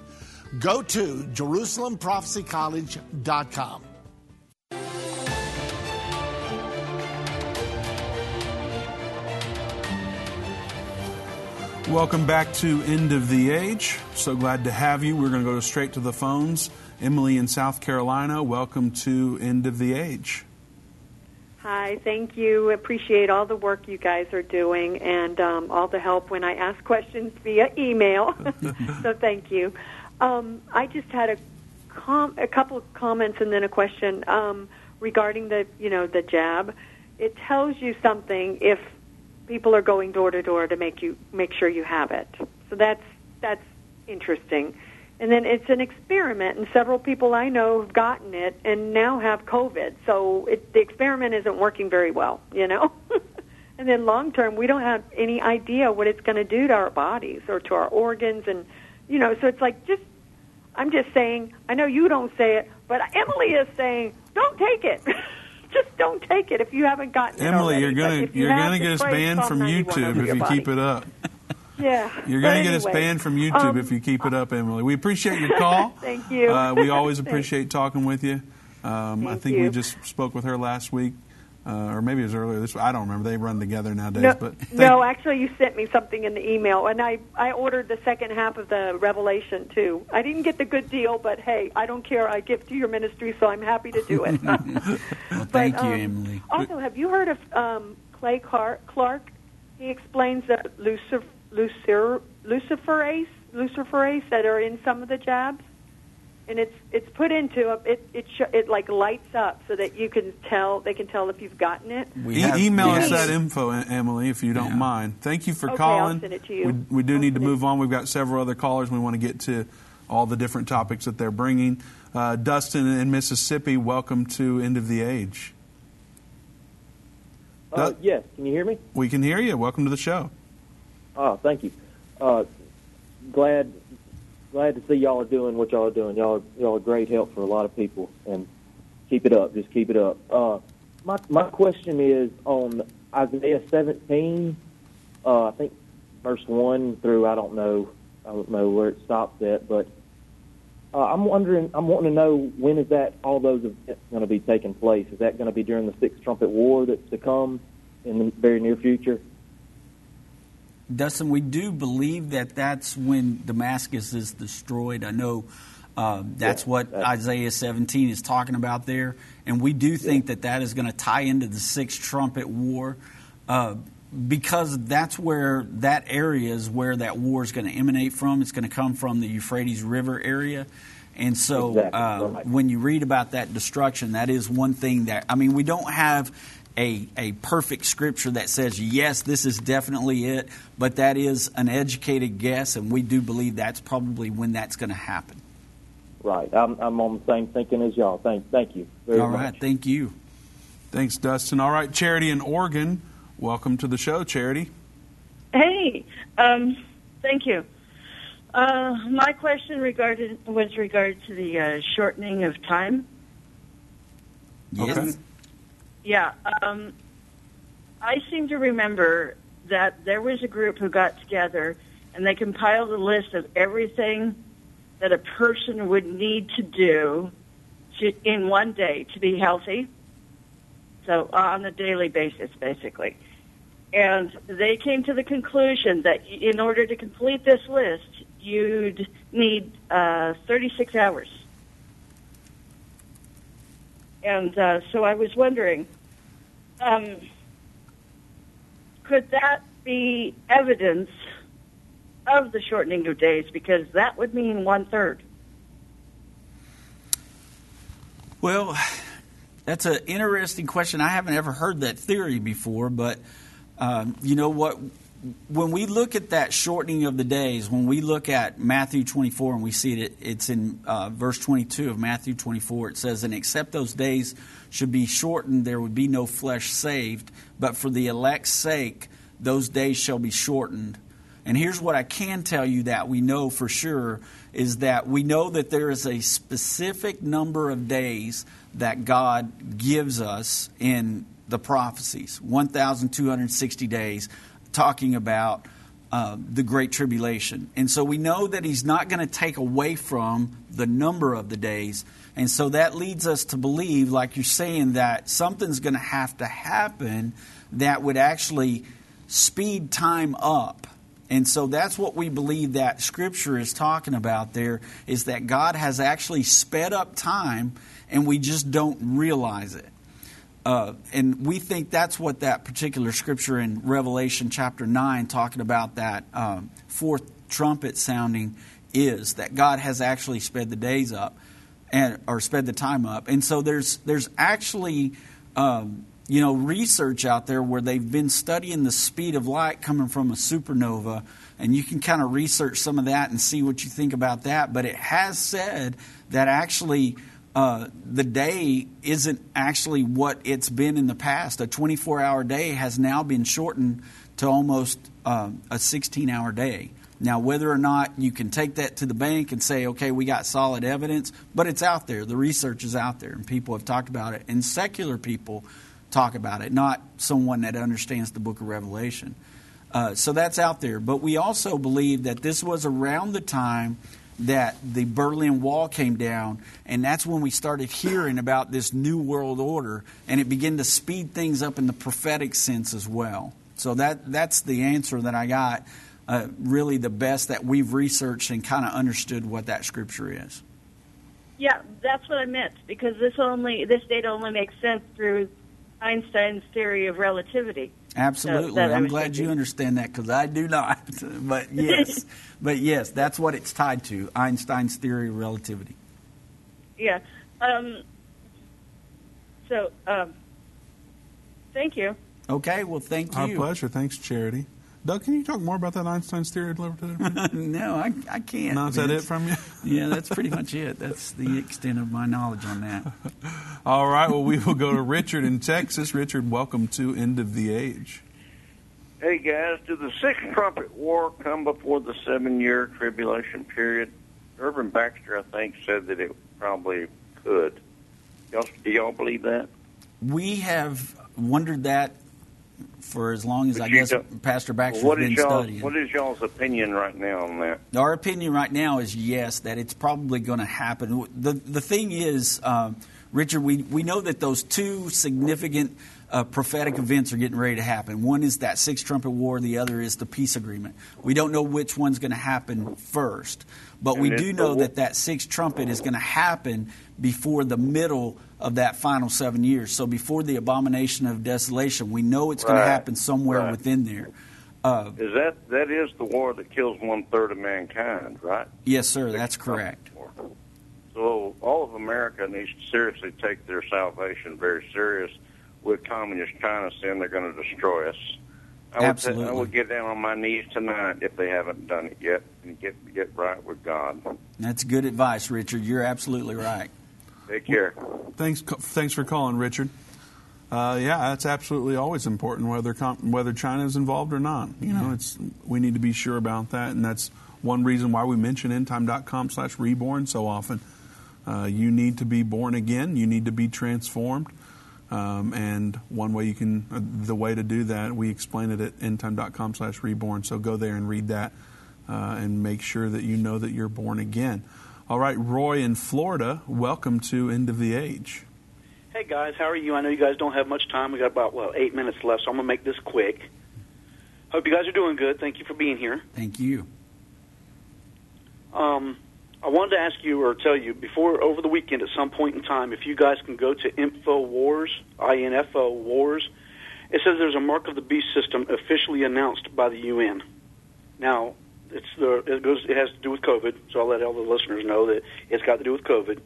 Go to JerusalemProphecyCollege.com. Welcome back to End of the Age. So glad to have you. We're going to go straight to the phones. Emily in South Carolina, welcome to End of the Age. Hi, thank you. Appreciate all the work you guys are doing and um, all the help when I ask questions via email. so thank you. Um, I just had a com- a couple of comments and then a question um, regarding the you know the jab. It tells you something if people are going door to door to make you make sure you have it. So that's that's interesting. And then it's an experiment, and several people I know have gotten it and now have COVID. So it, the experiment isn't working very well, you know. and then long term, we don't have any idea what it's going to do to our bodies or to our organs, and you know. So it's like just, I'm just saying. I know you don't say it, but Emily is saying, don't take it. just don't take it if you haven't gotten it. Emily, you're gonna you you're gonna get us banned from YouTube if you body. keep it up. Yeah. You're going to get us banned from YouTube um, if you keep it up, Emily. We appreciate your call. Thank you. Uh, we always appreciate talking with you. Um, I think we just spoke with her last week, uh, or maybe it was earlier this. I don't remember. They run together nowadays. No, but thank- no, actually, you sent me something in the email, and I I ordered the second half of the Revelation too. I didn't get the good deal, but hey, I don't care. I give to your ministry, so I'm happy to do it. Well, thank But, you, um, Emily. Also, have you heard of um, Clay Clark? Clark? He explains that Lucifer, Lucifer, luciferase, luciferase that are in some of the jabs, and it's it's put into a, it it sh- it like lights up so that you can tell they can tell if you've gotten it. We E- email us that info, Emily, if you don't mind. Thank you for Okay, I'll calling. send it to you. We, we do need to move on. We've got several other callers. We want to get to all the different topics that they're bringing. Uh, Dustin in Mississippi, welcome to End of the Age. Uh, yes, can you hear me? We can hear you. Welcome to the show. Oh, thank you. Uh, glad glad to see y'all are doing what y'all are doing. Y'all are, y'all are great help for a lot of people, and keep it up. Just keep it up. Uh, my my question is on Isaiah 17. Uh, I think verse one through I don't know I don't know where it stops at, but uh, I'm wondering. I'm wanting to know when is that all those events going to be taking place? Is that going to be during the sixth trumpet war that's to come in the very near future? Dustin, we do believe that that's when Damascus is destroyed. I know uh, that's what Isaiah 17 is talking about there, and we do think that that is going to tie into the sixth trumpet war. Uh, because that's where that area is where that war is going to emanate from. It's going to come from the Euphrates River area. And so Exactly, uh, right. when you read about that destruction, that is one thing that, I mean, we don't have a, a perfect scripture that says, yes, this is definitely it, but that is an educated guess, and we do believe that's probably when that's going to happen. Right. I'm, I'm on the same thinking as y'all. Thank, thank you very All much. thank you. Thanks, Dustin. All right, Charity in Oregon, welcome to the show, Charity. Hey, um, thank you. Uh, my question regarded was regard to the uh, shortening of time. Yes. Yeah, um, I seem to remember that there was a group who got together and they compiled a list of everything that a person would need to do to, in one day to be healthy. So on a daily basis, basically. And they came to the conclusion that in order to complete this list, you'd need uh, 36 hours. And uh, so I was wondering, um, could that be evidence of the shortening of days? Because that would mean one third. Well, that's an interesting question. I haven't ever heard that theory before, but um, you know what? When we look at that shortening of the days, when we look at Matthew 24 and we see it, it's in uh, verse 22 of Matthew 24. It says, "And except those days should be shortened, there would be no flesh saved. But for the elect's sake, those days shall be shortened." And here's what I can tell you that we know for sure is that we know that there is a specific number of days that God gives us in the prophecies 1,260 days, talking about uh, the Great Tribulation. And so we know that He's not going to take away from the number of the days. And so that leads us to believe, like you're saying, that something's going to have to happen that would actually speed time up. And so that's what we believe that Scripture is talking about there is that God has actually sped up time and we just don't realize it. Uh, and we think that's what that particular scripture in Revelation chapter 9, talking about that um, fourth trumpet sounding, is that God has actually sped the days up and or sped the time up. And so there's there's actually um, you know, research out there where they've been studying the speed of light coming from a supernova, and you can kind of research some of that and see what you think about that. But it has said that actually uh, the day isn't actually what it's been in the past. A 24 hour day has now been shortened to almost uh, a 16 hour day. Now, whether or not you can take that to the bank and say, okay, we got solid evidence, but it's out there. The research is out there, and people have talked about it. And secular people talk about it, not someone that understands the book of Revelation. Uh, so that's out there. But we also believe that this was around the time that the Berlin Wall came down, and that's when we started hearing about this new world order, and it began to speed things up in the prophetic sense as well. So that that's the answer that I got uh, really the best that we've researched and kind of understood what that scripture is. Yeah, that's what I meant because this only this data only makes sense through Einstein's theory of relativity. Absolutely, that I'm glad you understand that because I do not. but yes, but yes, that's what it's tied to Einstein's theory of relativity. Yeah. Um, so, um, thank you. Okay, well, thank Our you. pleasure. Thanks, Charity. Doug, can you talk more about that Einstein's theory of relativity? no, I, I can't. No, is that it from you? yeah, that's pretty much it. That's the extent of my knowledge on that. All right. Well, we will go to Richard in Texas. Richard, welcome to End of the Age. Hey guys, did the sixth trumpet war come before the seven-year tribulation period? Irvin Baxter, I think, said that it probably could. Y'all, do y'all believe that? We have wondered that for as long as But I guess don't- Pastor Baxter's what is been studying. What is y'all's opinion right now on that? Our opinion right now is yes, that it's probably going to happen. The the thing is, um, Richard, we, we know that those two significant uh, prophetic events are getting ready to happen. One is that sixth trumpet war. The other is the peace agreement. We don't know which one's going to happen first, but we do know that that sixth trumpet is going to happen before the middle of that final seven years. So before the abomination of desolation, we know it's going to happen somewhere Right. within there. Uh, Is that that is the war that kills one third of mankind, right? yes, sir. That's correct. So all of America needs to seriously take their salvation very serious. With communist China saying they're going to destroy us, I would, Absolutely. I would get down on my knees tonight if they haven't done it yet and get get right with God. That's good advice, Richard. You're absolutely right. Take care. Thanks, thanks for calling, Richard. Uh, yeah, that's absolutely always important, whether whether China is involved or not. You know, it's we need to be sure about that, and that's one reason why we mention endtime.com/slash reborn so often. Uh, you need to be born again. You need to be transformed, um, and one way you can, uh, the way to do that, we explain it at endtime.com/slash reborn. So go there and read that, uh, and make sure that you know that you're born again. All right, Roy in Florida, welcome to End of the Age. Hey guys, how are you? I know you guys don't have much time. We got about well eight minutes left, so I'm gonna make this quick. Hope you guys are doing good. Thank you for being here. Thank you. Um, I wanted to ask you or tell you before over the weekend at some point in time if you guys can go to Infowars, I N F O Wars. It says there's a mark of the beast system officially announced by the UN. Now, it's the it goes it has to do with COVID, so I'll let all the listeners know that it's got to do with COVID.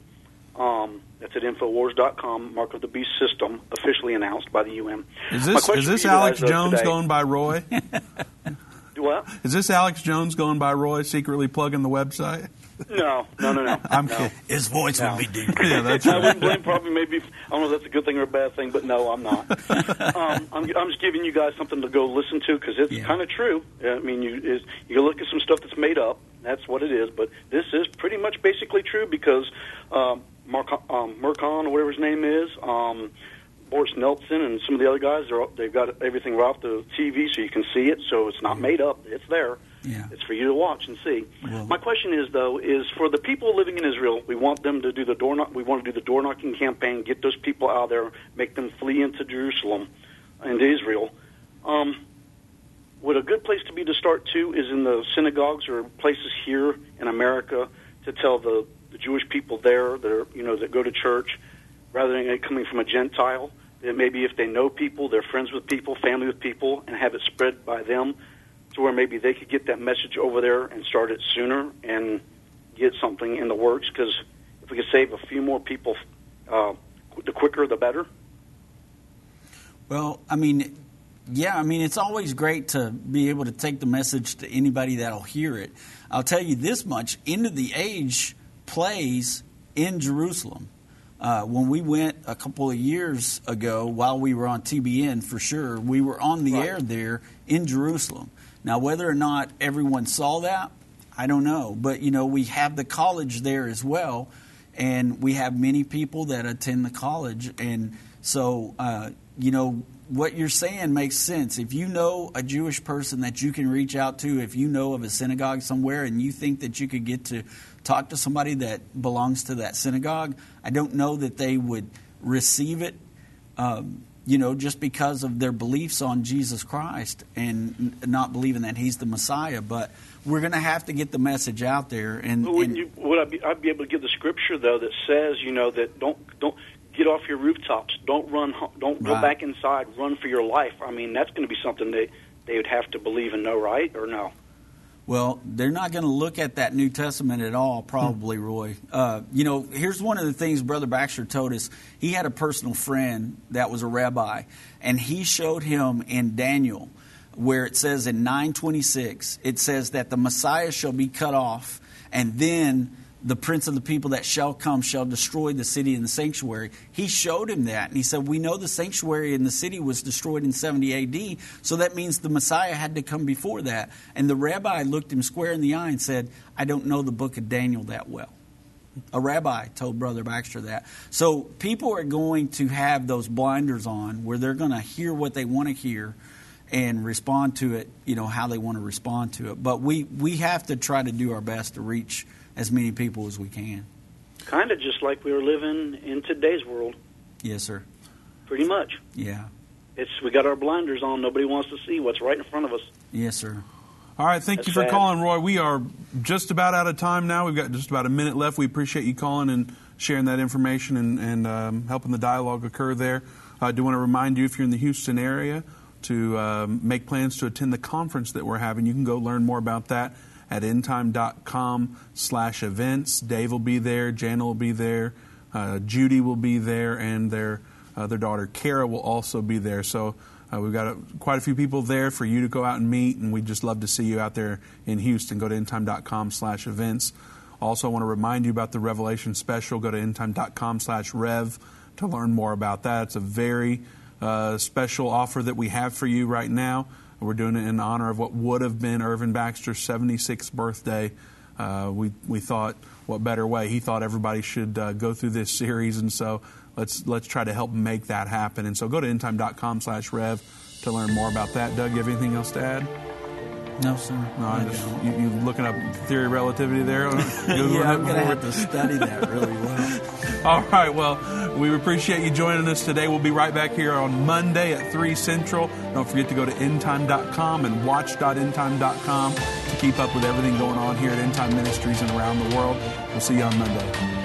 Um, that's at Infowars.com. Mark of the beast system officially announced by the UN. Is this is this Alex Jones today- going by Roy? Do what? Is this Alex Jones going by Roy secretly plugging the website? No, no, no, no. I'm no. kidding. His voice No. would be deep. Yeah, that's I wouldn't blame probably maybe I don't know if that's a good thing or a bad thing, but no, I'm not. um, I'm, I'm just giving you guys something to go listen to because it's kind of true. I mean, you is you look at some stuff that's made up. That's what it is, but this is pretty much basically true because um, Mark um, Mercon or whatever his name is. Um, Boris Nelson and some of the other guys, they're, they've got everything right off the TV so you can see it. So it's not made up; it's there. Yeah. It's for you to watch and see. My question is though, is for the people living in Israel, we want them to do the door knock. We want to do the door knocking campaign, get those people out there, make them flee into Jerusalem, into Israel. Um, would a good place to be to start too is in the synagogues or places here in America to tell the, the Jewish people there that are you know that go to church, rather than it coming from a Gentile. That maybe if they know people, they're friends with people, family with people, and have it spread by them, to where maybe they could get that message over there and start it sooner and get something in the works. Because if we could save a few more people, uh, the quicker the better. Well, I mean, yeah, I mean, it's always great to be able to take the message to anybody that'll hear it. I'll tell you this much End of the Age plays in Jerusalem. Uh, when we went a couple of years ago, while we were on TBN for sure, we were on the Right. air there in Jerusalem. Now, whether or not everyone saw that, I don't know. But, you know, we have the college there as well, and we have many people that attend the college. And so, uh, you know, what you're saying makes sense. If you know a Jewish person that you can reach out to, if you know of a synagogue somewhere and you think that you could get to talk to somebody that belongs to that synagogue, I don't know that they would receive it, um, you know, just because of their beliefs on Jesus Christ and not believing that He's the Messiah. But we're going to have to get the message out there. And, and you, would I be, I'd be able to give the scripture though that says, you know, that don't don't get off your rooftops, don't run, ho- don't go Right. back inside, run for your life. I mean, that's going to be something they they would have to believe and know, right? Or no? Well, they're not going to look at that New Testament at all, probably, Roy. Uh, you know, here's one of the things Brother Baxter told us. He had a personal friend that was a rabbi, and he showed him in Daniel where it says in 926, it says that the Messiah shall be cut off, and then the prince of the people that shall come shall destroy the city and the sanctuary. He showed him that, and he said, We know the sanctuary and the city was destroyed in 70 AD, so that means the Messiah had to come before that. And the rabbi looked him square in the eye and said, I don't know the book of Daniel that well. A rabbi told Brother Baxter that. So people are going to have those blinders on where they're going to hear what they want to hear and respond to it, you know, how they want to respond to it. But we, we have to try to do our best to reach as many people as we can. Kind of just like we were living in today's world, Yes, sir. pretty much. Yeah. It's we got our blinders on. Nobody wants to see what's right in front of us. Yes, sir. All right, thank That's you for sad. calling, Roy. We are just about out of time now. We've got just about a minute left. We appreciate you calling and sharing that information and, and um, helping the dialogue occur there. I do want to remind you, if you're in the Houston area, to um, make plans to attend the conference that we're having. You can go learn more about that at endtime.com slash events. Dave will be there. Jana will be there. Uh, Judy will be there. And their, uh, their daughter, Kara, will also be there. So uh, we've got a, quite a few people there for you to go out and meet, and we'd just love to see you out there in Houston. Go to endtime.com slash events. Also, I want to remind you about the Revelation special. Go to endtime.com slash rev to learn more about that. It's a very uh, special offer that we have for you right now. We're doing it in honor of what would have been Irvin Baxter's 76th birthday. Uh, we, we thought, what better way? He thought everybody should uh, go through this series, and so let's let's try to help make that happen. And so go to endtime.com slash rev to learn more about that. Doug, you have anything else to add? No, sir. No, I just, you, you looking up theory of relativity there? Yeah, I'm going to have to study that really well. All right. Well, we appreciate you joining us today. We'll be right back here on Monday at 3 Central. Don't forget to go to endtime.com and watch.endtime.com to keep up with everything going on here at Endtime Ministries and around the world. We'll see you on Monday.